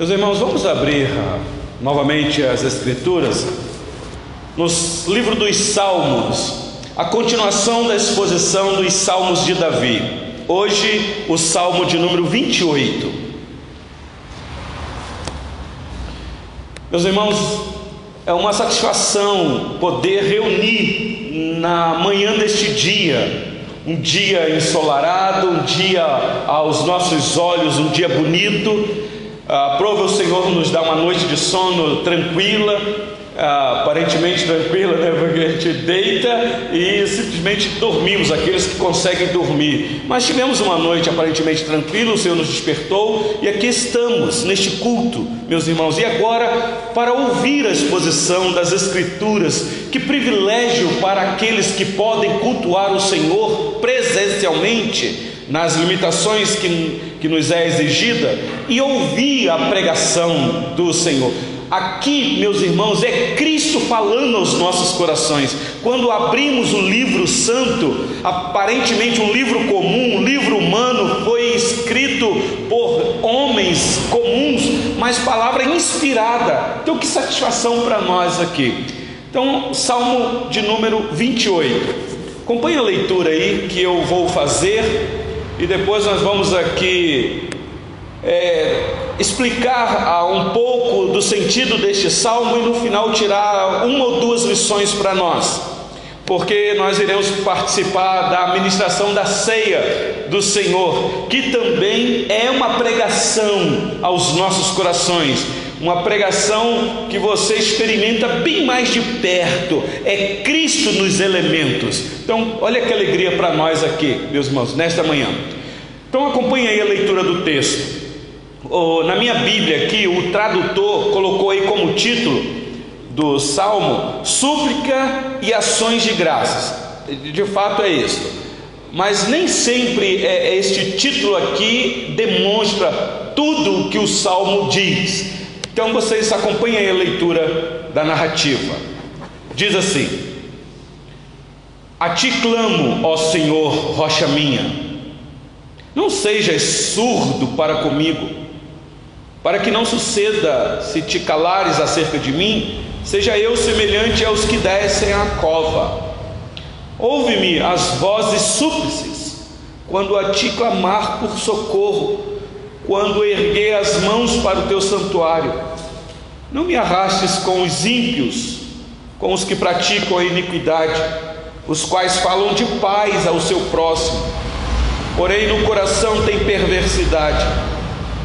Meus irmãos, vamos abrir ah, novamente as Escrituras no livro dos Salmos, a continuação da exposição dos Salmos de Davi. Hoje, o Salmo de número 28. Meus irmãos, é uma satisfação poder reunir na manhã deste dia, um dia ensolarado, um dia aos nossos olhos, um dia bonito, ah, prova o Senhor nos dá uma noite de sono tranquila, ah, aparentemente tranquila, né? porque a gente deita e simplesmente dormimos, aqueles que conseguem dormir. Mas tivemos uma noite aparentemente tranquila, o Senhor nos despertou e aqui estamos, neste culto, meus irmãos. E agora, para ouvir a exposição das Escrituras, que privilégio para aqueles que podem cultuar o Senhor presencialmente nas limitações que, que nos é exigida e ouvir a pregação do Senhor. Aqui, meus irmãos, é Cristo falando aos nossos corações. Quando abrimos o livro santo, aparentemente um livro comum, um livro humano, foi escrito por homens comuns, mas palavra inspirada. Então, que satisfação para nós aqui. Então, Salmo de número 28. Acompanhe a leitura aí que eu vou fazer e depois nós vamos aqui é, explicar um pouco do sentido deste salmo e no final tirar uma ou duas lições para nós, porque nós iremos participar da administração da ceia do Senhor, que também é uma pregação aos nossos corações uma pregação que você experimenta bem mais de perto, é Cristo nos elementos. Então, olha que alegria para nós aqui, meus irmãos, nesta manhã. Então, acompanhe aí a leitura do texto. na minha Bíblia aqui, o tradutor colocou aí como título do salmo: Súplica e ações de graças. De fato é isso. Mas nem sempre é, é este título aqui demonstra tudo o que o salmo diz. Então vocês acompanhem a leitura da narrativa. Diz assim: A ti clamo, ó Senhor, rocha minha. Não sejas surdo para comigo, para que não suceda, se te calares acerca de mim, seja eu semelhante aos que descem à cova. Ouve-me as vozes súplices, quando a ti clamar por socorro quando erguei as mãos para o teu santuário. Não me arrastes com os ímpios, com os que praticam a iniquidade, os quais falam de paz ao seu próximo, porém no coração tem perversidade.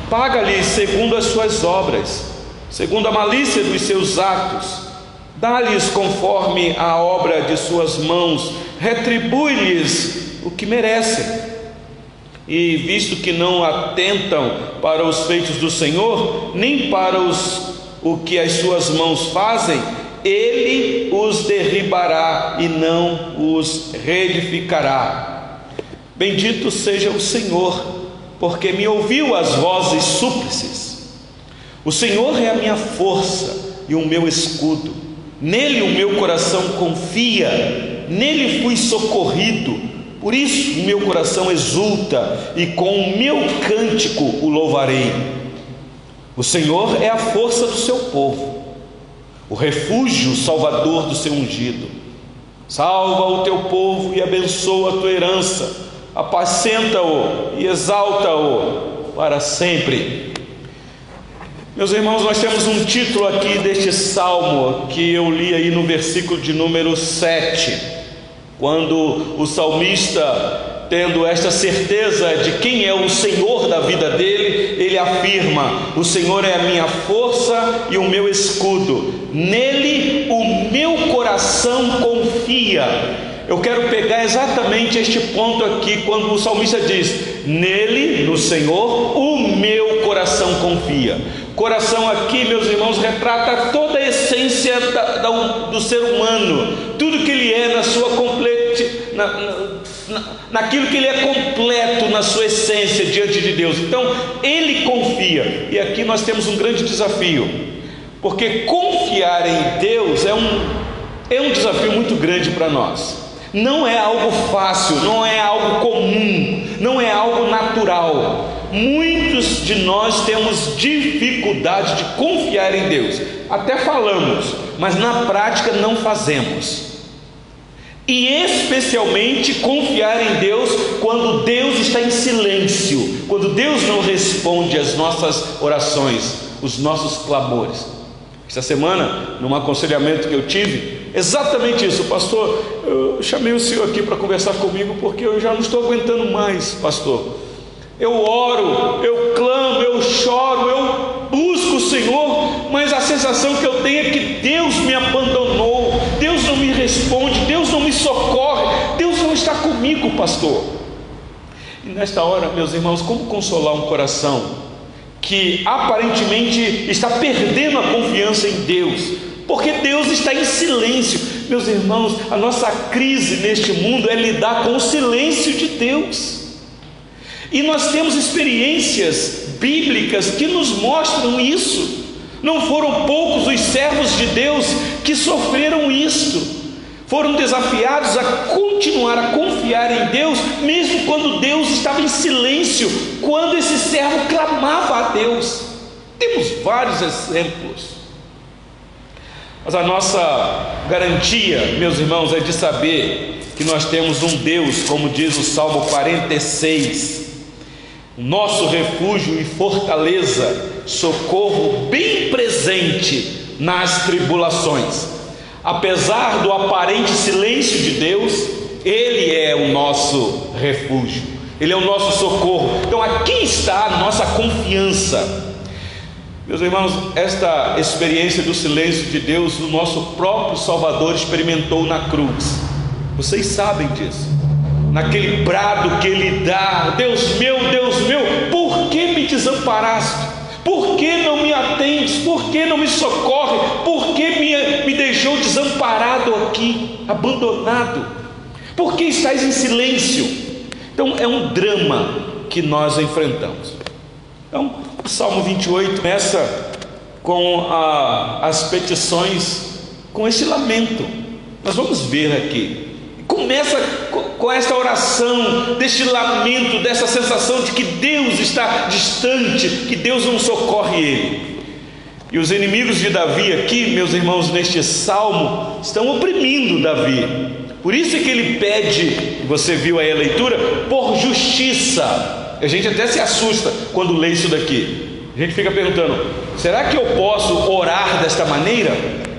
Paga-lhes segundo as suas obras, segundo a malícia dos seus atos. Dá-lhes conforme a obra de suas mãos, retribui-lhes o que merecem e visto que não atentam para os feitos do Senhor, nem para os, o que as suas mãos fazem, ele os derribará e não os reedificará. Bendito seja o Senhor, porque me ouviu as vozes súplices. O Senhor é a minha força e o meu escudo. Nele o meu coração confia, nele fui socorrido. Por isso meu coração exulta e com o meu cântico o louvarei. O Senhor é a força do seu povo, o refúgio salvador do seu ungido. Salva o teu povo e abençoa a tua herança, apacenta-o e exalta-o para sempre. Meus irmãos, nós temos um título aqui deste salmo que eu li aí no versículo de número 7 quando o salmista, tendo esta certeza de quem é o Senhor da vida dele, ele afirma: O Senhor é a minha força e o meu escudo, nele o meu coração confia. Eu quero pegar exatamente este ponto aqui, quando o salmista diz: Nele, no Senhor, o meu coração confia. Coração aqui, meus irmãos, retrata toda a essência da, da, do ser humano, tudo que ele é na sua complete, na, na, naquilo que ele é completo na sua essência diante de Deus. Então, ele confia, e aqui nós temos um grande desafio, porque confiar em Deus é um, é um desafio muito grande para nós. Não é algo fácil, não é algo comum, não é algo natural muitos de nós temos dificuldade de confiar em Deus. Até falamos, mas na prática não fazemos. E especialmente confiar em Deus quando Deus está em silêncio, quando Deus não responde às nossas orações, os nossos clamores. Esta semana, num aconselhamento que eu tive, exatamente isso, pastor. Eu chamei o senhor aqui para conversar comigo porque eu já não estou aguentando mais, pastor. Eu oro, eu clamo, eu choro, eu busco o Senhor, mas a sensação que eu tenho é que Deus me abandonou, Deus não me responde, Deus não me socorre, Deus comigo, pastor. E nesta hora, meus irmãos, como consolar um coração que aparentemente está perdendo a confiança em Deus, porque Deus está em silêncio. Meus irmãos, a nossa crise neste mundo é lidar com o silêncio de Deus. E nós temos experiências bíblicas que nos mostram isso. Não foram poucos os servos de Deus que sofreram isto. Foram desafiados a continuar a confiar em Deus, mesmo quando Deus estava em silêncio, quando esse servo clamava a Deus. Temos vários exemplos. Mas a nossa garantia, meus irmãos, é de saber que nós temos um Deus, como diz o Salmo 46, nosso refúgio e fortaleza, socorro bem presente nas tribulações. Apesar do aparente silêncio de Deus, Ele é o nosso refúgio, Ele é o nosso socorro. Então aqui está a nossa confiança. Meus irmãos, esta experiência do silêncio de Deus, o nosso próprio Salvador experimentou na cruz. Vocês sabem disso naquele brado que ele dá: Deus meu, Deus meu, por que me desamparaste? Por que não me atendes? Por que não me socorre? Por que me, me deixou desamparado aqui, abandonado? Por que estás em silêncio? Então é um drama que nós enfrentamos. Então, o Salmo 28 começa com a, as petições, com esse lamento. Nós vamos ver aqui Começa com esta oração, deste lamento, dessa sensação de que Deus está distante, que Deus não socorre ele. E os inimigos de Davi aqui, meus irmãos, neste salmo, estão oprimindo Davi. Por isso é que ele pede, você viu aí a leitura, por justiça. A gente até se assusta quando lê isso daqui. A gente fica perguntando: será que eu posso orar desta maneira,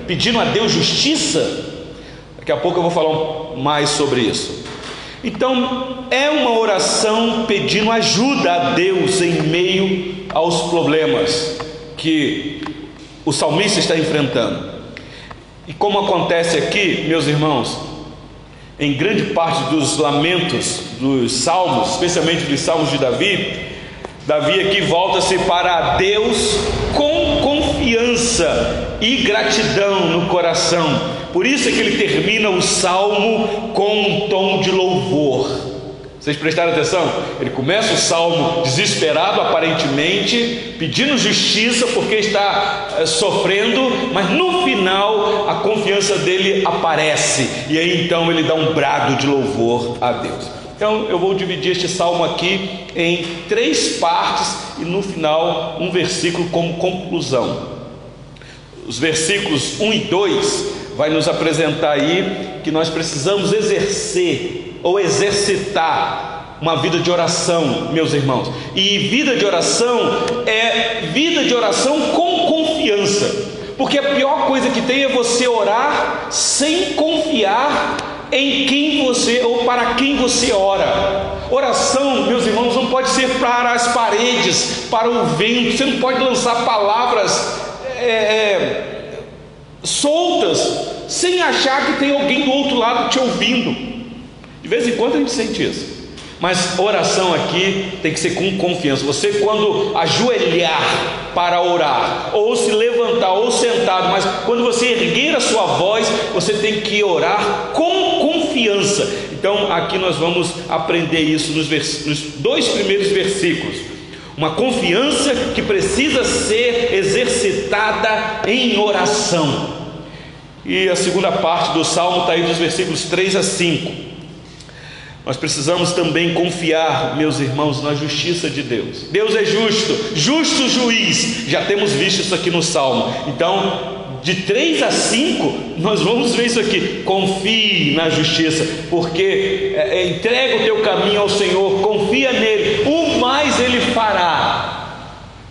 pedindo a Deus justiça? Daqui a pouco eu vou falar mais sobre isso. Então, é uma oração pedindo ajuda a Deus em meio aos problemas que o salmista está enfrentando. E como acontece aqui, meus irmãos, em grande parte dos lamentos dos salmos, especialmente dos salmos de Davi, Davi aqui volta-se para Deus com confiança e gratidão no coração por isso é que ele termina o salmo com um tom de louvor. Vocês prestaram atenção? Ele começa o salmo desesperado, aparentemente, pedindo justiça porque está é, sofrendo, mas no final a confiança dele aparece, e aí então ele dá um brado de louvor a Deus. Então eu vou dividir este salmo aqui em três partes e no final um versículo como conclusão. Os versículos 1 e 2 vai nos apresentar aí que nós precisamos exercer ou exercitar uma vida de oração, meus irmãos. E vida de oração é vida de oração com confiança. Porque a pior coisa que tem é você orar sem confiar em quem você ou para quem você ora. Oração, meus irmãos, não pode ser para as paredes, para o vento. Você não pode lançar palavras é, é soltas, sem achar que tem alguém do outro lado te ouvindo. De vez em quando a gente sente isso. Mas oração aqui tem que ser com confiança. Você, quando ajoelhar para orar, ou se levantar, ou sentado, mas quando você erguer a sua voz, você tem que orar com confiança. Então, aqui nós vamos aprender isso nos, nos dois primeiros versículos. Uma confiança que precisa ser exercitada em oração. E a segunda parte do salmo está aí dos versículos 3 a 5. nós precisamos também confiar, meus irmãos, na justiça de Deus. Deus é justo, justo juiz. Já temos visto isso aqui no Salmo. Então, de 3 a 5, nós vamos ver isso aqui. Confie na justiça, porque é, é, entrega o teu caminho ao Senhor, confia nele, ele fará.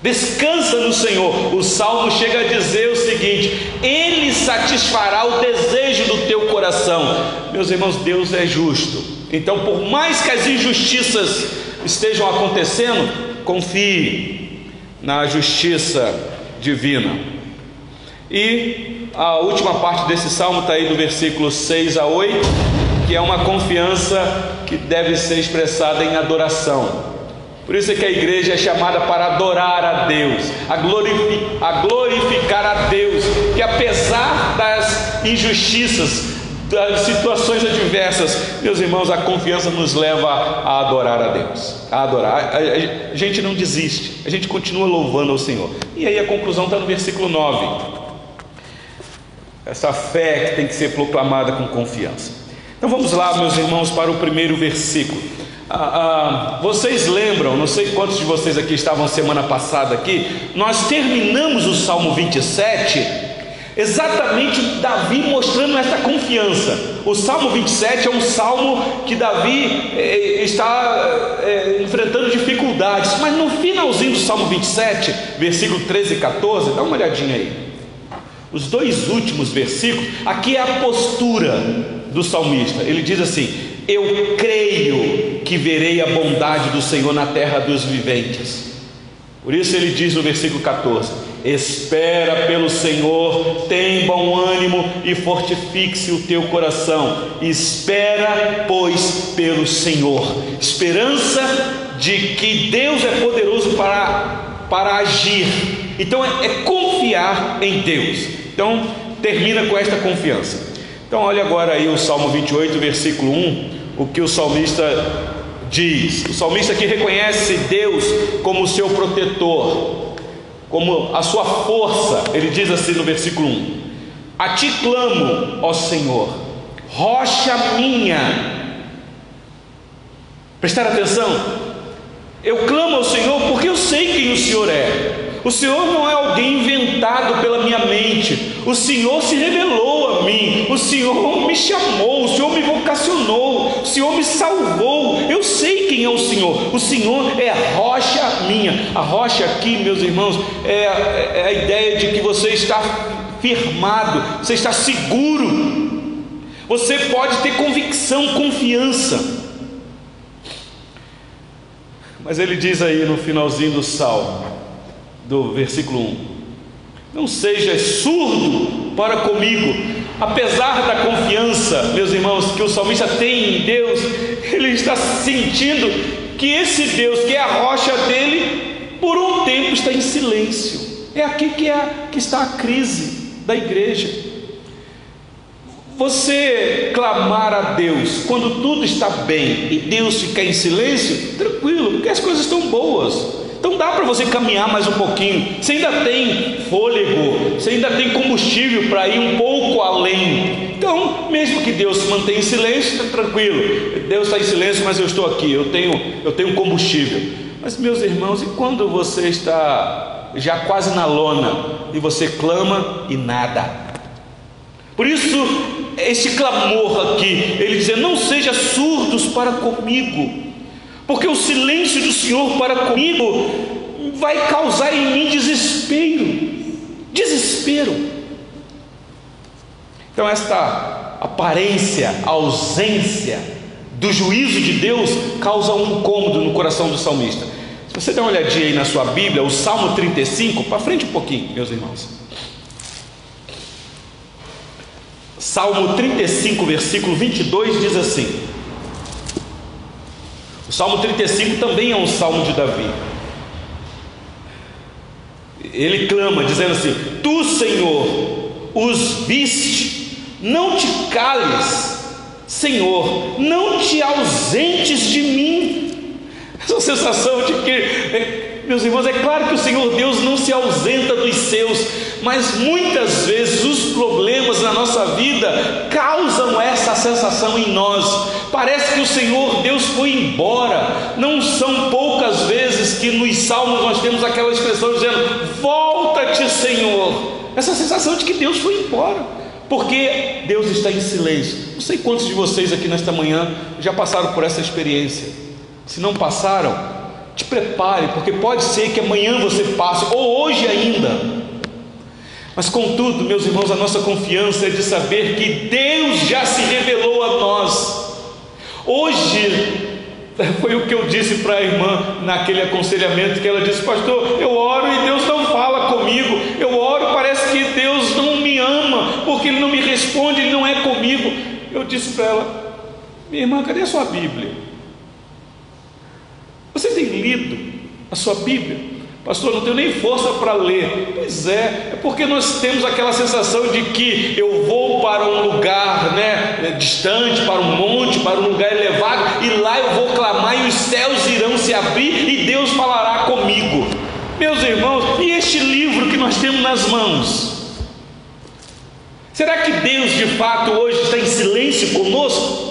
Descansa no Senhor. O salmo chega a dizer o seguinte: Ele satisfará o desejo do teu coração. Meus irmãos, Deus é justo. Então, por mais que as injustiças estejam acontecendo, confie na justiça divina. E a última parte desse salmo está aí do versículo 6 a 8, que é uma confiança que deve ser expressada em adoração. Por isso é que a igreja é chamada para adorar a Deus, a, glorificar a, glorificar a Deus, que apesar das injustiças, das situações adversas, meus irmãos, a confiança nos leva a adorar a Deus, a adorar. A, gente não desiste, a gente continua louvando ao Senhor. E aí a conclusão está no versículo 9. Essa fé que tem que ser proclamada com confiança. Então vamos lá, meus irmãos, para o primeiro versículo. Ah, ah, vocês lembram, não sei quantos de vocês aqui estavam semana passada aqui, nós terminamos o Salmo 27 Exatamente Davi mostrando essa confiança. O Salmo 27 é um salmo que Davi é, está é, enfrentando dificuldades, mas no finalzinho do Salmo 27, versículo 13 e 14, dá uma olhadinha aí. Os dois últimos versículos, aqui é a postura do salmista. Ele diz assim: Eu creio que verei a bondade do Senhor na terra dos viventes. Por isso ele diz no versículo 14: Espera pelo Senhor, tem bom ânimo e fortifique-se o teu coração. Espera, pois, pelo Senhor. Esperança de que Deus é poderoso para, para agir. Então é, é confiar em Deus. Então termina com esta confiança. Então olha agora aí o Salmo 28, versículo 1, o que o salmista diz. O salmista que reconhece Deus como seu protetor como a sua força. Ele diz assim no versículo 1: A ti clamo, ó Senhor, rocha minha. Prestar atenção, eu clamo ao Senhor porque eu sei quem o Senhor é. O Senhor não é alguém inventado pela minha mente. O Senhor se revelou a mim. O Senhor me chamou. O Senhor me vocacionou. O Senhor me salvou. Eu sei quem é o Senhor. O Senhor é a rocha minha. A rocha aqui, meus irmãos, é, é a ideia de que você está firmado, você está seguro. Você pode ter convicção, confiança. Mas ele diz aí no finalzinho do salmo: do versículo 1. Não seja surdo para comigo, apesar da confiança, meus irmãos, que o salmista tem em Deus, ele está sentindo que esse Deus, que é a rocha dele, por um tempo está em silêncio. É aqui que, é, que está a crise da igreja. Você clamar a Deus quando tudo está bem e Deus ficar em silêncio, tranquilo, porque as coisas estão boas. Então dá para você caminhar mais um pouquinho. Você ainda tem fôlego, você ainda tem combustível para ir um pouco além. Então, mesmo que Deus se mantenha em silêncio, está tranquilo. Deus está em silêncio, mas eu estou aqui. Eu tenho, eu tenho combustível. Mas meus irmãos, e quando você está já quase na lona e você clama e nada? Por isso, esse clamor aqui, ele diz: não seja surdos para comigo porque o silêncio do Senhor para comigo vai causar em mim desespero. Desespero. Então, esta aparência, ausência do juízo de Deus causa um incômodo no coração do salmista. Se você der uma olhadinha aí na sua Bíblia, o Salmo 35, para frente um pouquinho, meus irmãos. Salmo 35, versículo 22 diz assim: o Salmo 35 também é um salmo de Davi. Ele clama, dizendo assim: Tu, Senhor, os viste, não te cales, Senhor, não te ausentes de mim. Essa sensação de que é, Meus irmãos, é claro que o Senhor Deus não se ausenta dos seus, mas muitas vezes os problemas na nossa vida causam essa sensação em nós. Parece que o Senhor Deus foi embora. Não são poucas vezes que nos salmos nós temos aquela expressão dizendo: Volta-te, Senhor. Essa sensação de que Deus foi embora. Porque Deus está em silêncio. Não sei quantos de vocês aqui nesta manhã já passaram por essa experiência. Se não passaram, te prepare, porque pode ser que amanhã você passe, ou hoje ainda. Mas contudo, meus irmãos, a nossa confiança é de saber que Deus já se revelou a nós. Hoje, foi o que eu disse para a irmã naquele aconselhamento que ela disse, pastor, eu oro e Deus não fala comigo. Eu oro, parece que Deus não me ama, porque Ele não me responde, Ele não é comigo. Eu disse para ela, minha irmã, cadê a sua Bíblia? Você tem lido a sua Bíblia? Pastor, não tenho nem força para ler. Pois é, é porque nós temos aquela sensação de que eu vou para um lugar né, distante, para um monte, para um lugar elevado, e lá eu vou clamar e os céus irão se abrir e Deus falará comigo. Meus irmãos, e este livro que nós temos nas mãos? Será que Deus de fato hoje está em silêncio conosco?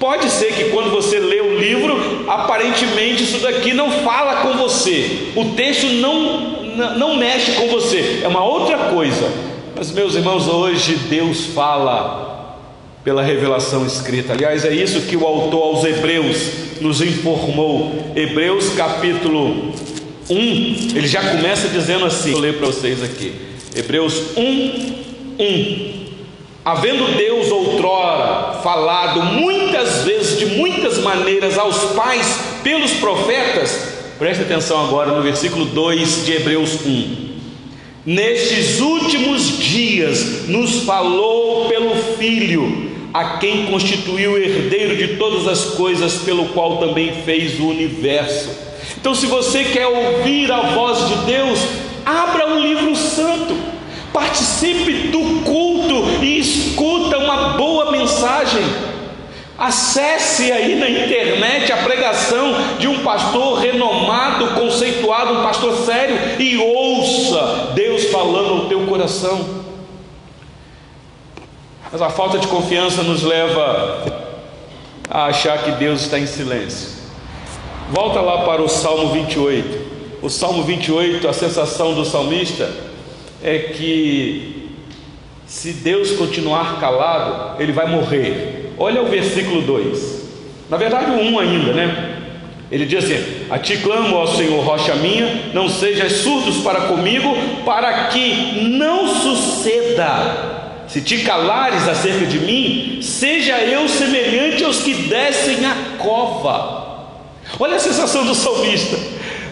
Pode ser que quando você lê o livro, aparentemente isso daqui não fala com você, o texto não, não mexe com você, é uma outra coisa. Mas, meus irmãos, hoje Deus fala pela revelação escrita. Aliás, é isso que o autor aos Hebreus nos informou. Hebreus capítulo 1, ele já começa dizendo assim: vou ler para vocês aqui. Hebreus 1, 1. Havendo Deus outrora falado muitas vezes, de muitas maneiras, aos pais pelos profetas, preste atenção agora no versículo 2 de Hebreus 1. Nestes últimos dias nos falou pelo Filho, a quem constituiu herdeiro de todas as coisas, pelo qual também fez o universo. Então, se você quer ouvir a voz de Deus, abra o livro santo Participe do culto e escuta uma boa mensagem. Acesse aí na internet a pregação de um pastor renomado, conceituado, um pastor sério e ouça Deus falando ao teu coração. Mas a falta de confiança nos leva a achar que Deus está em silêncio. Volta lá para o Salmo 28. O Salmo 28, a sensação do salmista é que se Deus continuar calado, ele vai morrer. Olha o versículo 2. Na verdade, o 1 ainda, né? Ele diz assim: A ti clamo, ó Senhor, rocha minha, não sejas surdos para comigo, para que não suceda. Se te calares acerca de mim, seja eu semelhante aos que descem a cova. Olha a sensação do salmista.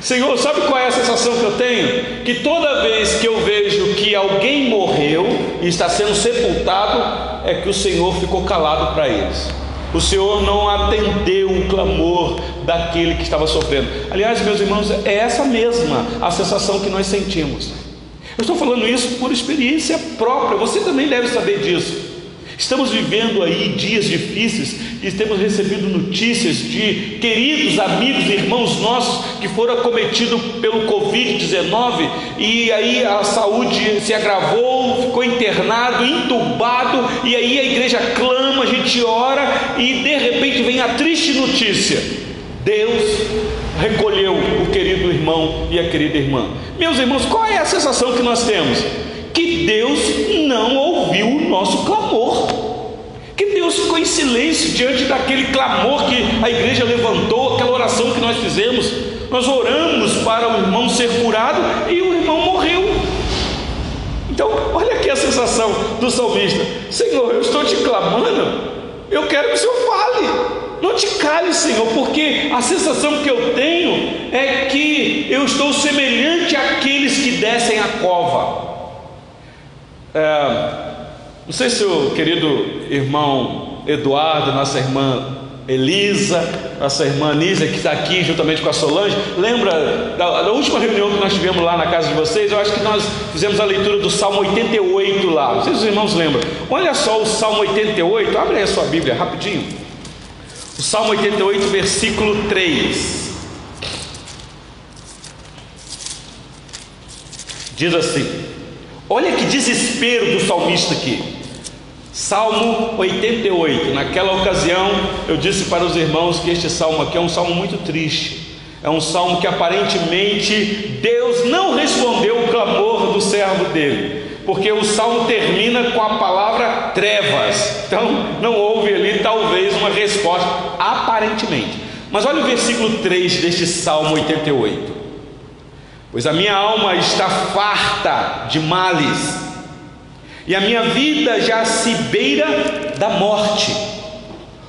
Senhor, sabe qual é a sensação que eu tenho? Que toda vez que eu vejo que alguém morreu e está sendo sepultado, é que o Senhor ficou calado para eles. O Senhor não atendeu o clamor daquele que estava sofrendo. Aliás, meus irmãos, é essa mesma a sensação que nós sentimos. Eu estou falando isso por experiência própria, você também deve saber disso. Estamos vivendo aí dias difíceis e temos recebido notícias de queridos amigos e irmãos nossos que foram acometidos pelo Covid-19 e aí a saúde se agravou, ficou internado, entubado, e aí a igreja clama, a gente ora e de repente vem a triste notícia: Deus recolheu o querido irmão e a querida irmã. Meus irmãos, qual é a sensação que nós temos? Que Deus não ouviu o nosso clamor, que Deus ficou em silêncio diante daquele clamor que a igreja levantou, aquela oração que nós fizemos. Nós oramos para o irmão ser curado e o irmão morreu. Então, olha aqui a sensação do salmista: Senhor, eu estou te clamando, eu quero que o Senhor fale. Não te cale, Senhor, porque a sensação que eu tenho é que eu estou semelhante àqueles que descem a cova. É, não sei se o querido irmão Eduardo, nossa irmã Elisa, nossa irmã Nízia, que está aqui juntamente com a Solange, lembra da, da, última reunião que nós tivemos lá na casa de vocês? Eu acho que nós fizemos a leitura do Salmo 88 lá. Não sei se os irmãos lembram. Olha só o Salmo 88, abre aí a sua Bíblia rapidinho. O Salmo 88, versículo 3. Diz assim: olha que desespero do salmista aqui. Salmo 88. Naquela ocasião, eu disse para os irmãos que este salmo aqui é um salmo muito triste. É um salmo que aparentemente Deus não respondeu o clamor do servo dele, porque o salmo termina com a palavra trevas. Então, não houve ali talvez uma resposta, aparentemente. Mas olha o versículo 3 deste salmo 88. Pois a minha alma está farta de males, e a minha vida já se beira da morte.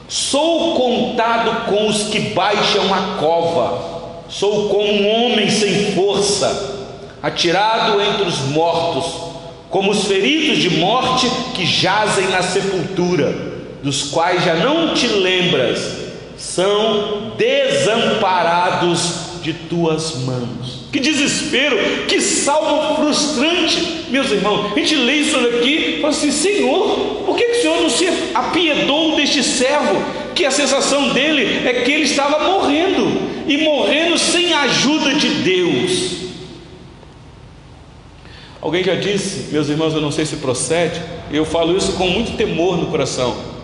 Sou contado com os que baixam a cova, sou como um homem sem força, atirado entre os mortos, como os feridos de morte que jazem na sepultura, dos quais já não te lembras, são desamparados de tuas mãos. Que desespero, que salmo frustrante, meus irmãos. A gente lê isso aqui e fala assim: Senhor, por que, que o Senhor não se apiedou deste servo? Que a sensação dele é que ele estava morrendo e morrendo sem a ajuda de Deus. Alguém já disse, meus irmãos, eu não sei se procede, eu falo isso com muito temor no coração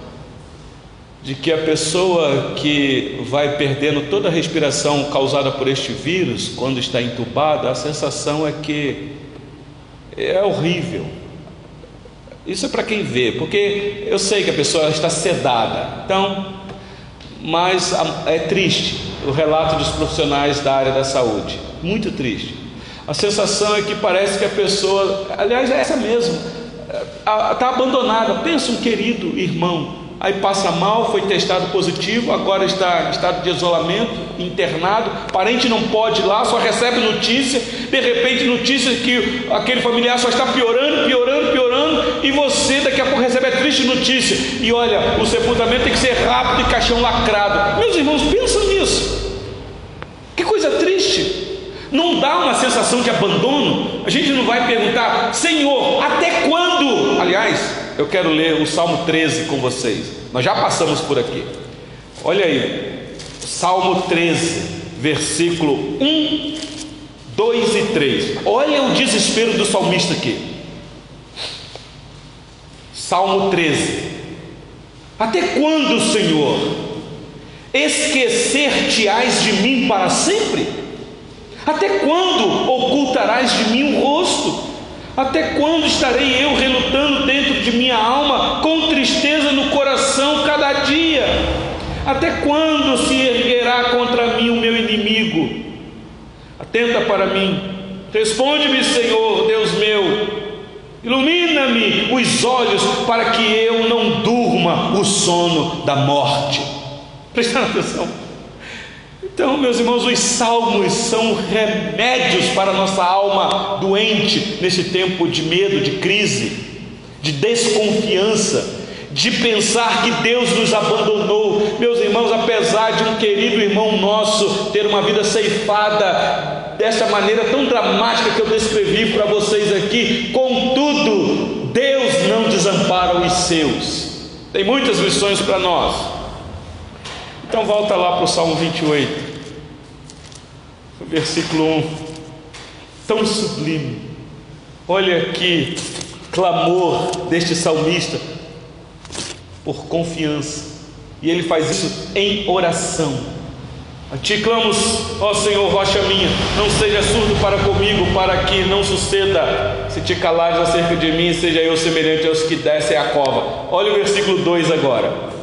de que a pessoa que vai perdendo toda a respiração causada por este vírus, quando está entubada, a sensação é que é horrível. Isso é para quem vê, porque eu sei que a pessoa está sedada. Então, mas é triste o relato dos profissionais da área da saúde, muito triste. A sensação é que parece que a pessoa, aliás, é essa mesmo, está abandonada. Pensa um querido irmão aí passa mal, foi testado positivo, agora está em estado de isolamento, internado, parente não pode ir lá, só recebe notícia, de repente notícia que aquele familiar só está piorando, piorando, piorando, e você daqui a pouco recebe a triste notícia, e olha, o sepultamento tem que ser rápido e caixão lacrado. Meus irmãos, pensam nisso. Que coisa triste. Não dá uma sensação de abandono? A gente não vai perguntar, Senhor, até quando? Aliás, eu quero ler o Salmo 13 com vocês. Nós já passamos por aqui. Olha aí, Salmo 13, versículo 1, 2 e 3. Olha o desespero do salmista aqui. Salmo 13. Até quando, Senhor, esquecer-te-ás de mim para sempre? Até quando ocultarás de mim o rosto? Até quando estarei eu relutando dentro de minha alma, com tristeza no coração cada dia? Até quando se erguerá contra mim o meu inimigo? Atenta para mim, responde-me, Senhor, Deus meu. Ilumina-me os olhos para que eu não durma o sono da morte. Prestando atenção. Então, meus irmãos, os salmos são remédios para a nossa alma doente nesse tempo de medo, de crise, de desconfiança, de pensar que Deus nos abandonou. Meus irmãos, apesar de um querido irmão nosso ter uma vida ceifada dessa maneira tão dramática que eu descrevi para vocês aqui, contudo, Deus não desampara os seus. Tem muitas lições para nós. Então volta lá para o Salmo 28, versículo 1, tão sublime. Olha que clamor deste salmista por confiança. E ele faz isso em oração. A ti clamo, ó Senhor, rocha minha, não seja surdo para comigo, para que não suceda, se te calares acerca de mim, seja eu semelhante aos que descem a cova. Olha o versículo 2 agora.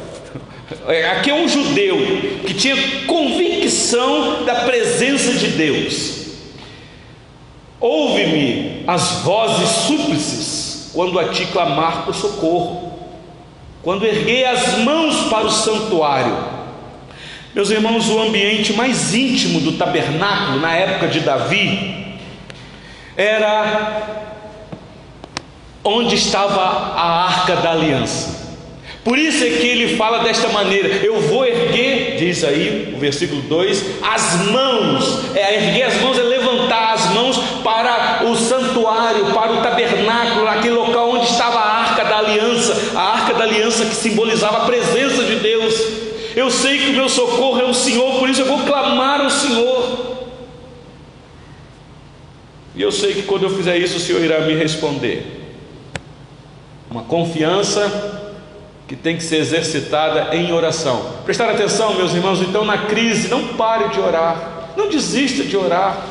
É, aqui é um judeu que tinha convicção da presença de Deus. Ouve-me as vozes súplices quando a ti clamar por socorro, quando erguei as mãos para o santuário. Meus irmãos, o ambiente mais íntimo do tabernáculo na época de Davi era onde estava a arca da aliança. Por isso é que ele fala desta maneira: eu vou erguer, diz aí o versículo 2, as mãos, é erguer as mãos é levantar as mãos para o santuário, para o tabernáculo, aquele local onde estava a arca da aliança, a arca da aliança que simbolizava a presença de Deus. Eu sei que o meu socorro é o Senhor, por isso eu vou clamar ao Senhor. E eu sei que quando eu fizer isso, o Senhor irá me responder. Uma confiança que tem que ser exercitada em oração. Prestar atenção, meus irmãos, então na crise, não pare de orar, não desista de orar,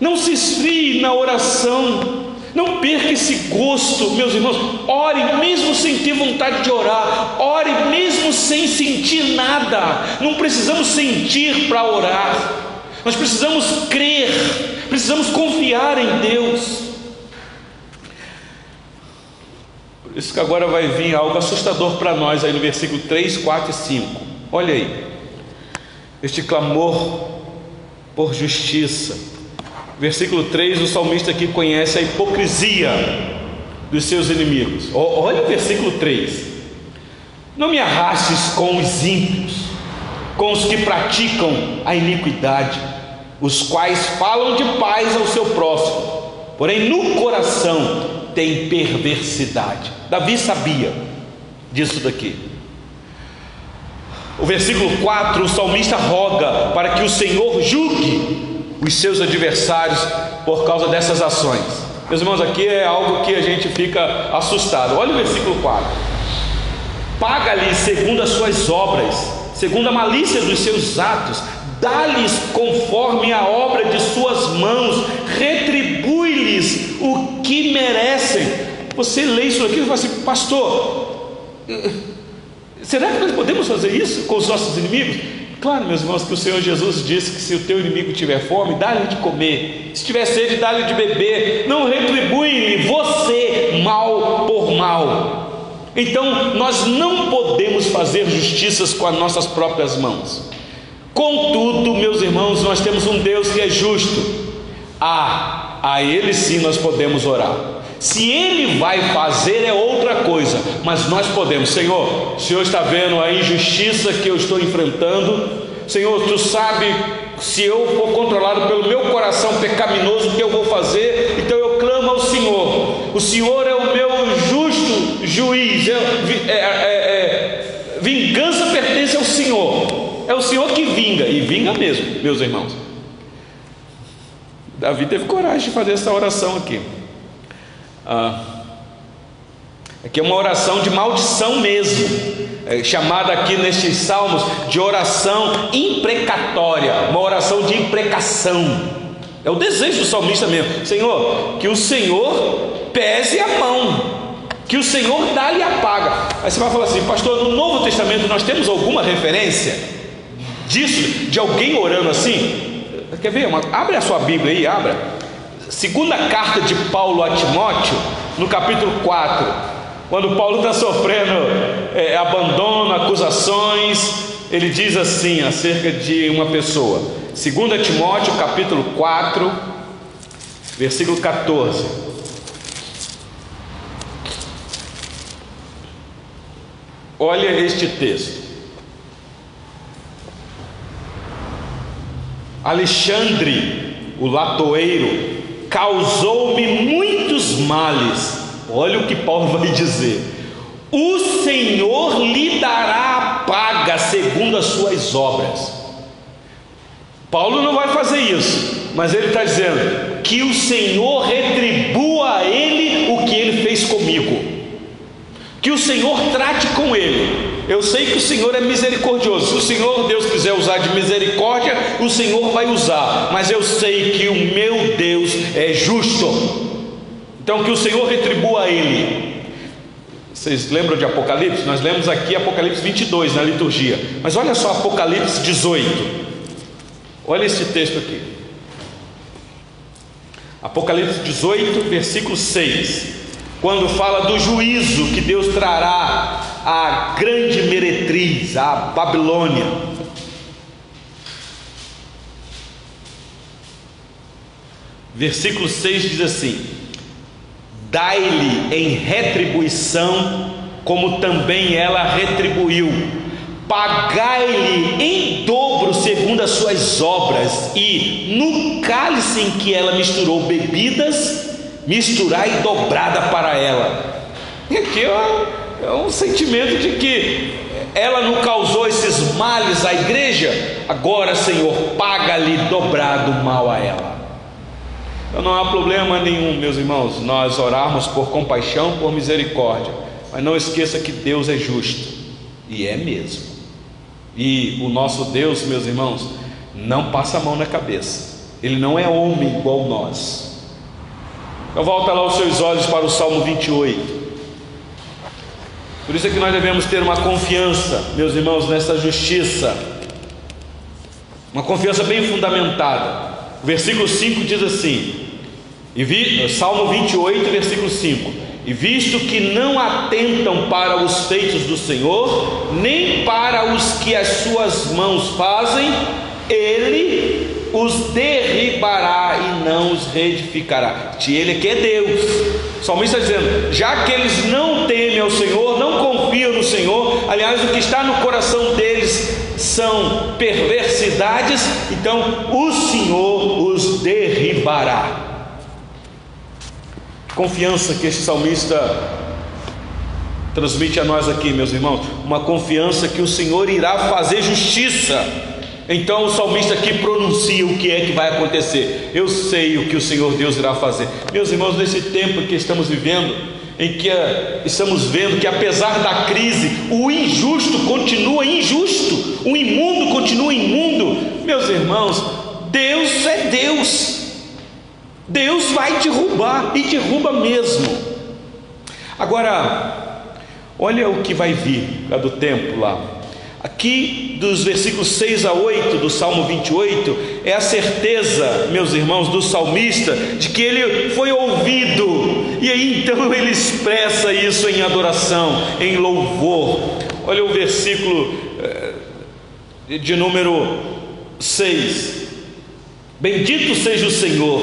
não se esfrie na oração, não perca esse gosto, meus irmãos. Ore mesmo sem ter vontade de orar, ore mesmo sem sentir nada. Não precisamos sentir para orar, nós precisamos crer, precisamos confiar em Deus. Por isso que agora vai vir algo assustador para nós aí no versículo 3, 4 e 5. Olha aí, este clamor por justiça Versículo 3, o salmista aqui conhece a hipocrisia dos seus inimigos. Olha o versículo 3. Não me arrastes com os ímpios, com os que praticam a iniquidade, os quais falam de paz ao seu próximo, porém no coração tem perversidade. Davi sabia disso daqui. O versículo 4, o salmista roga para que o Senhor julgue os seus adversários por causa dessas ações. Meus irmãos, aqui é algo que a gente fica assustado. Olha o versículo 4: Paga-lhes segundo as suas obras, segundo a malícia dos seus atos, dá-lhes conforme a obra de suas mãos, retribui-lhes o que merecem. Você lê isso aqui e fala assim, pastor, será que nós podemos fazer isso com os nossos inimigos? Claro, meus irmãos, que o Senhor Jesus disse que se o teu inimigo tiver fome, dá-lhe de comer, se tiver sede, dá-lhe de beber, não retribui-lhe você mal por mal. Então, nós não podemos fazer justiças com as nossas próprias mãos. Contudo, meus irmãos, nós temos um Deus que é justo. Ah, a Ele sim nós podemos orar. Se Ele vai fazer é outra coisa, mas nós podemos, Senhor. O Senhor está vendo a injustiça que eu estou enfrentando, Senhor. Tu sabe se eu for controlado pelo meu coração pecaminoso, o que eu vou fazer? Então eu clamo ao Senhor. O Senhor é o meu justo juiz. É, é, é, é, vingança pertence ao Senhor. É o Senhor que vinga e vinga mesmo, meus irmãos. Davi teve coragem de fazer essa oração aqui. Ah, aqui é uma oração de maldição mesmo, é chamada aqui nestes salmos de oração imprecatória, uma oração de imprecação. É o desejo do salmista mesmo, Senhor, que o Senhor pese a mão, que o Senhor dá-lhe a paga. Aí você vai falar assim, pastor, no Novo Testamento nós temos alguma referência disso, de alguém orando assim? Quer ver? Uma, abre a sua Bíblia aí, abra. Segunda carta de Paulo a Timóteo, no capítulo 4, quando Paulo está sofrendo é, abandono, acusações, ele diz assim acerca de uma pessoa. Segunda Timóteo, capítulo 4, versículo 14. Olha este texto. Alexandre, o latoeiro, causou-me muitos males. Olha o que Paulo vai dizer: o Senhor lhe dará a paga segundo as suas obras. Paulo não vai fazer isso, mas ele está dizendo que o Senhor retribua a ele o que ele fez comigo, que o Senhor trate com ele. Eu sei que o Senhor é misericordioso. Se o Senhor Deus quiser usar de misericórdia, o Senhor vai usar. Mas eu sei que o meu Deus é justo. Então que o Senhor retribua a ele. Vocês lembram de Apocalipse? Nós lemos aqui Apocalipse 22 na liturgia. Mas olha só Apocalipse 18. Olha esse texto aqui. Apocalipse 18, versículo 6 quando fala do juízo que Deus trará à grande meretriz, à Babilônia. Versículo 6 diz assim: Dai-lhe em retribuição, como também ela retribuiu, pagai-lhe em dobro segundo as suas obras, e no cálice em que ela misturou bebidas, misturar e dobrada para ela. E aqui é, é um sentimento de que ela não causou esses males à igreja, agora, Senhor, paga-lhe dobrado mal a ela. Então não há problema nenhum, meus irmãos, nós orarmos por compaixão, por misericórdia, mas não esqueça que Deus é justo, e é mesmo. E o nosso Deus, meus irmãos, não passa a mão na cabeça, ele não é homem igual nós. Então volta lá os seus olhos para o Salmo 28. Por isso é que nós devemos ter uma confiança, meus irmãos, nessa justiça, uma confiança bem fundamentada. O versículo 5 diz assim: e vi, Salmo 28, versículo 5: E visto que não atentam para os feitos do Senhor, nem para os que as suas mãos fazem, ele os derribará e não os reedificará. De ele que é Deus. O salmista está dizendo: já que eles não temem ao Senhor, não confiam no Aliás, o que está no coração deles são perversidades, então o Senhor os derribará. Confiança que este salmista transmite a nós aqui, meus irmãos, uma confiança que o Senhor irá fazer justiça então o salmista aqui pronuncia o que é que vai acontecer. Eu sei o que o Senhor Deus irá fazer. Meus irmãos, nesse tempo que estamos vivendo, em que eh, estamos vendo que apesar da crise, o injusto continua injusto, o imundo continua imundo. Meus irmãos, Deus é Deus. Deus vai derrubar e derruba mesmo. Agora, olha o que vai vir lá do tempo lá. Aqui, dos versículos 6 a 8 do Salmo 28, é a certeza, meus irmãos, do salmista, de que ele foi ouvido, e aí então ele expressa isso em adoração, em louvor. Olha o versículo eh, de número 6: Bendito seja o Senhor,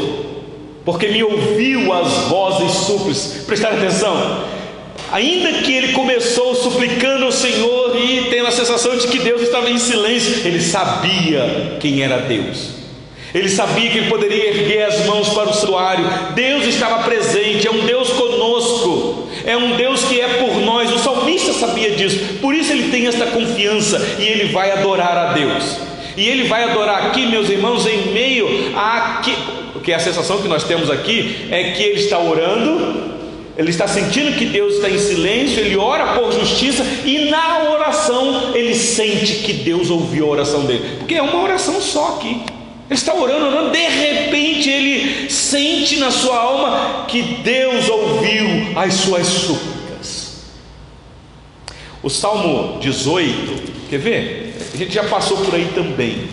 porque me ouviu as vozes súplicas, prestar atenção, Ainda que ele começou suplicando ao Senhor e tendo a sensação de que Deus estava em silêncio, ele sabia quem era Deus. Ele sabia que ele poderia erguer as mãos para o santuário. Deus estava presente, é um Deus conosco, é um Deus que é por nós. O salmista sabia disso, por isso ele tem esta confiança e ele vai adorar a Deus. E ele vai adorar aqui, meus irmãos, em meio a que, que a sensação que nós temos aqui é que ele está orando ele está sentindo que Deus está em silêncio, ele ora por justiça e na oração ele sente que Deus ouviu a oração dele, porque é uma oração só aqui. Ele está orando, orando, de repente ele sente na sua alma que Deus ouviu as suas súplicas. O Salmo 18, quer ver? A gente já passou por aí também.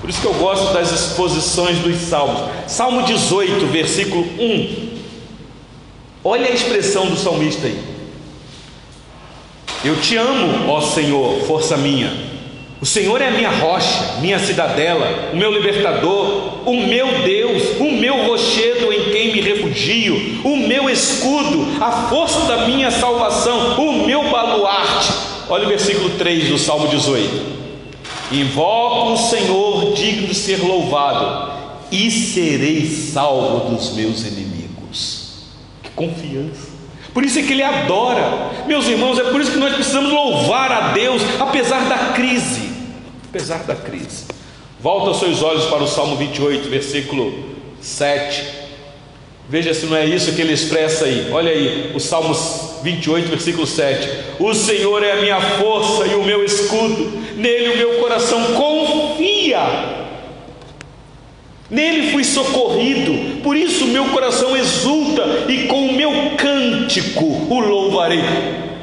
Por isso que eu gosto das exposições dos salmos. Salmo 18, versículo 1 Olha a expressão do salmista aí. Eu te amo, ó Senhor, força minha. O Senhor é a minha rocha, minha cidadela, o meu libertador, o meu Deus, o meu rochedo em quem me refugio, o meu escudo, a força da minha salvação, o meu baluarte. Olha o versículo 3 do Salmo 18. Invoco o Senhor digno de ser louvado, e serei salvo dos meus inimigos confiança. Por isso é que ele adora. Meus irmãos, é por isso que nós precisamos louvar a Deus, apesar da crise. Apesar da crise. Volta seus olhos para o Salmo 28, versículo 7. Veja se não é isso que ele expressa aí. Olha aí, o Salmo 28, versículo 7. O Senhor é a minha força e o meu escudo, nele o meu coração confia. Nele fui socorrido, por isso meu coração exulta e com o meu cântico o louvarei.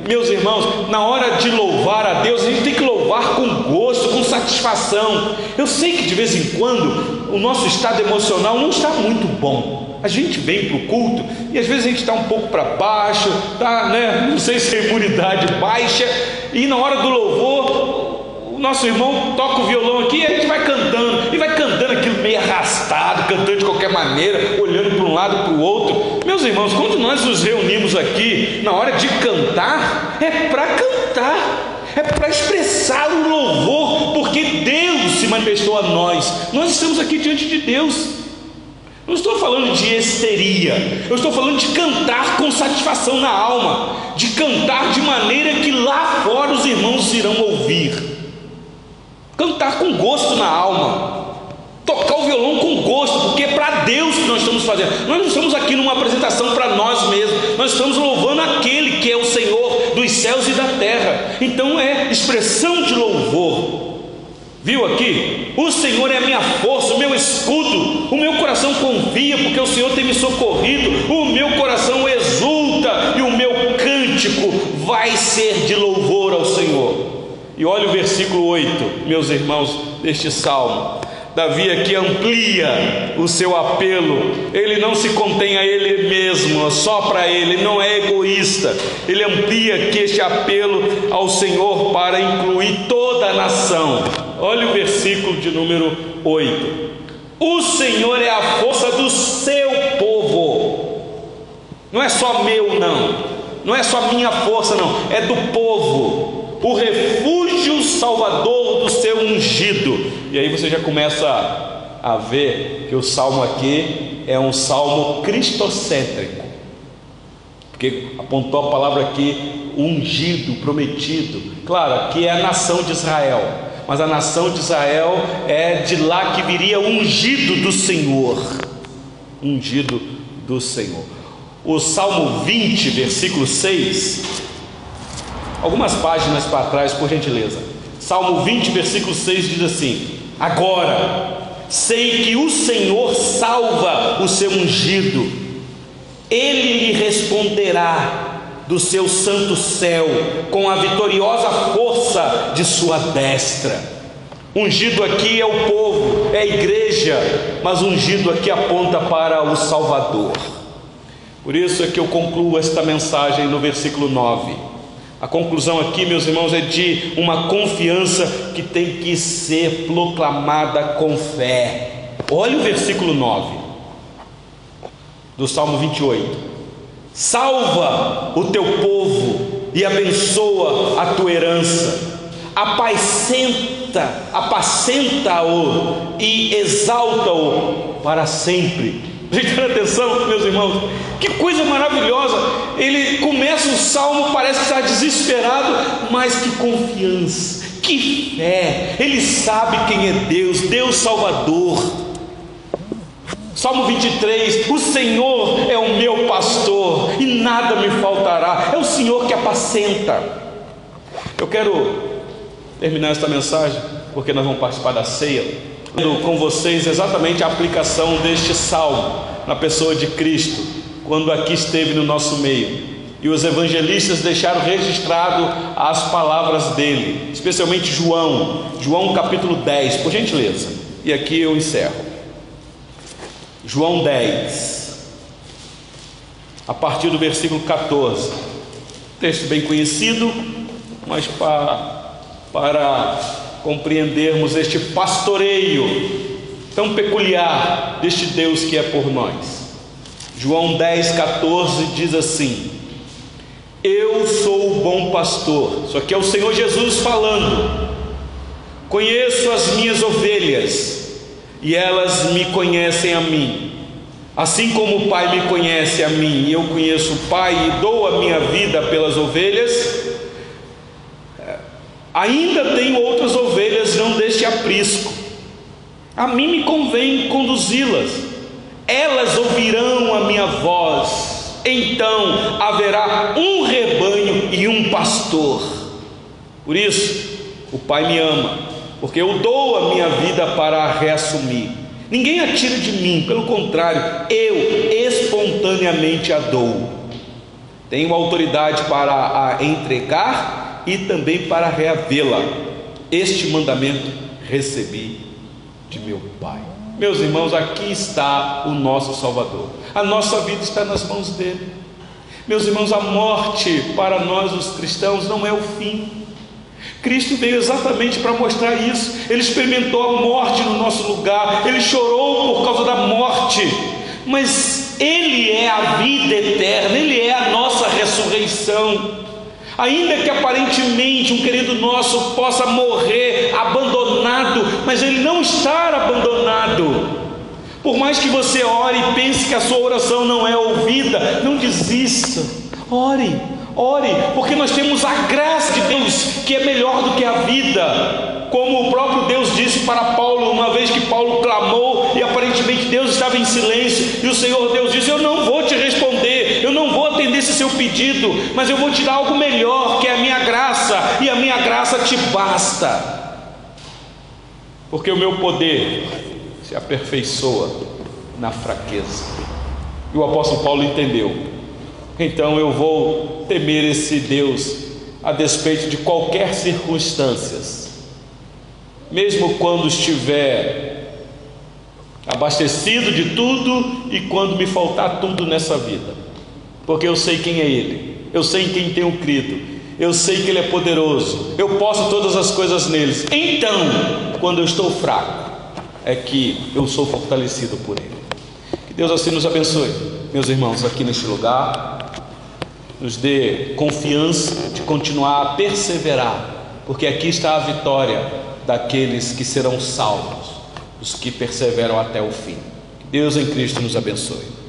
Meus irmãos, na hora de louvar a Deus, a gente tem que louvar com gosto, com satisfação. Eu sei que de vez em quando o nosso estado emocional não está muito bom. A gente vem para o culto e às vezes a gente está um pouco para baixo, tá, né? não sei se é imunidade baixa, e na hora do louvor o nosso irmão toca o violão aqui e a gente vai cantando, e vai cantando aquilo meio arrastado, cantando de qualquer maneira, olhando para um lado para o outro. Meus irmãos, quando nós nos reunimos aqui, na hora de cantar, é para cantar, é para expressar o louvor, porque Deus se manifestou a nós, nós estamos aqui diante de Deus. Não estou falando de histeria, eu estou falando de cantar com satisfação na alma, de cantar de maneira que lá fora os irmãos irão ouvir. Cantar com gosto na alma, tocar o violão com gosto, porque é para Deus nós estamos fazendo. Nós não estamos aqui numa apresentação para nós mesmos, nós estamos louvando aquele que é o Senhor dos céus e da terra. Então é expressão de louvor. Viu aqui? O Senhor é a minha força, o meu escudo, o meu coração confia, porque o Senhor tem me socorrido, o meu coração exulta e o meu cântico vai ser de louvor ao Senhor. E olha o versículo 8, meus irmãos, deste salmo. Davi aqui amplia o seu apelo, ele não se contém a ele mesmo, só para ele, não é egoísta, ele amplia aqui este apelo ao Senhor para incluir toda a nação. Olha o versículo de número 8: O Senhor é a força do seu povo, não é só meu, não, não é só minha força, não, é do povo. O refúgio salvador do seu ungido. E aí você já começa a ver que o salmo aqui é um salmo cristocêntrico, porque apontou a palavra aqui ungido, prometido. Claro, aqui é a nação de Israel, mas a nação de Israel é de lá que viria o ungido do Senhor. Ungido do Senhor. O Salmo 20, versículo 6, Algumas páginas para trás, por gentileza. Salmo 20, versículo 6 diz assim: Agora sei que o Senhor salva o seu ungido, ele lhe responderá do seu santo céu com a vitoriosa força de sua destra. Ungido aqui é o povo, é a igreja, mas ungido aqui aponta para o Salvador. Por isso é que eu concluo esta mensagem no versículo 9. A conclusão aqui, meus irmãos, é de uma confiança que tem que ser proclamada com fé. Olha o versículo 9 do Salmo 28. Salva o teu povo e abençoa a tua herança. Apacenta, apacenta-o e exalta-o para sempre Prestem atenção, meus irmãos, que coisa maravilhosa. Ele começa o salmo, parece que está desesperado, mas que confiança, que fé. Ele sabe quem é Deus, Deus Salvador. Salmo 23: O Senhor é o meu pastor e nada me faltará. É o Senhor que apacenta. Eu quero terminar esta mensagem, porque nós vamos participar da ceia com vocês exatamente a aplicação deste salmo na pessoa de Cristo, quando aqui esteve no nosso meio. E os evangelistas deixaram registrado as palavras dele, especialmente João, João capítulo 10, por gentileza. E aqui eu encerro. João 10, a partir do versículo 14. Texto bem conhecido, mas para, para compreendermos este pastoreio tão peculiar deste Deus que é por nós. João 10, 14 diz assim: Eu sou o bom pastor. Isso aqui é o Senhor Jesus falando. Conheço as minhas ovelhas e elas me conhecem a mim. Assim como o Pai me conhece a mim e eu conheço o Pai e dou a minha vida pelas ovelhas, Ainda tenho outras ovelhas, não deste aprisco. A mim me convém conduzi-las. Elas ouvirão a minha voz. Então haverá um rebanho e um pastor. Por isso, o Pai me ama, porque eu dou a minha vida para reassumir. Ninguém a tira de mim, pelo contrário, eu espontaneamente a dou. Tenho autoridade para a entregar e também para reavê-la. Este mandamento recebi de meu Pai. Meus irmãos, aqui está o nosso Salvador. A nossa vida está nas mãos dele. Meus irmãos, a morte para nós os cristãos não é o fim. Cristo veio exatamente para mostrar isso. Ele experimentou a morte no nosso lugar, ele chorou por causa da morte, mas Ele é a vida eterna, Ele é a nossa ressurreição. Ainda que aparentemente um querido nosso possa morrer abandonado, mas ele não está abandonado. Por mais que você ore e pense que a sua oração não é ouvida, não desista. Ore, Ore, porque nós temos a graça de Deus, que é melhor do que a vida. Como o próprio Deus disse para Paulo, uma vez que Paulo clamou e aparentemente Deus estava em silêncio, e o Senhor Deus disse: Eu não vou te responder, eu não vou atender esse seu pedido, mas eu vou te dar algo melhor, que é a minha graça, e a minha graça te basta, porque o meu poder se aperfeiçoa na fraqueza. E o apóstolo Paulo entendeu. Então eu vou temer esse Deus a despeito de qualquer circunstâncias, mesmo quando estiver abastecido de tudo e quando me faltar tudo nessa vida, porque eu sei quem é Ele, eu sei em quem tenho crido, eu sei que Ele é poderoso, eu posso todas as coisas neles. Então, quando eu estou fraco, é que eu sou fortalecido por Ele. Que Deus assim nos abençoe, meus irmãos, aqui neste lugar nos dê confiança de continuar a perseverar, porque aqui está a vitória daqueles que serão salvos, os que perseveram até o fim. Deus em Cristo nos abençoe.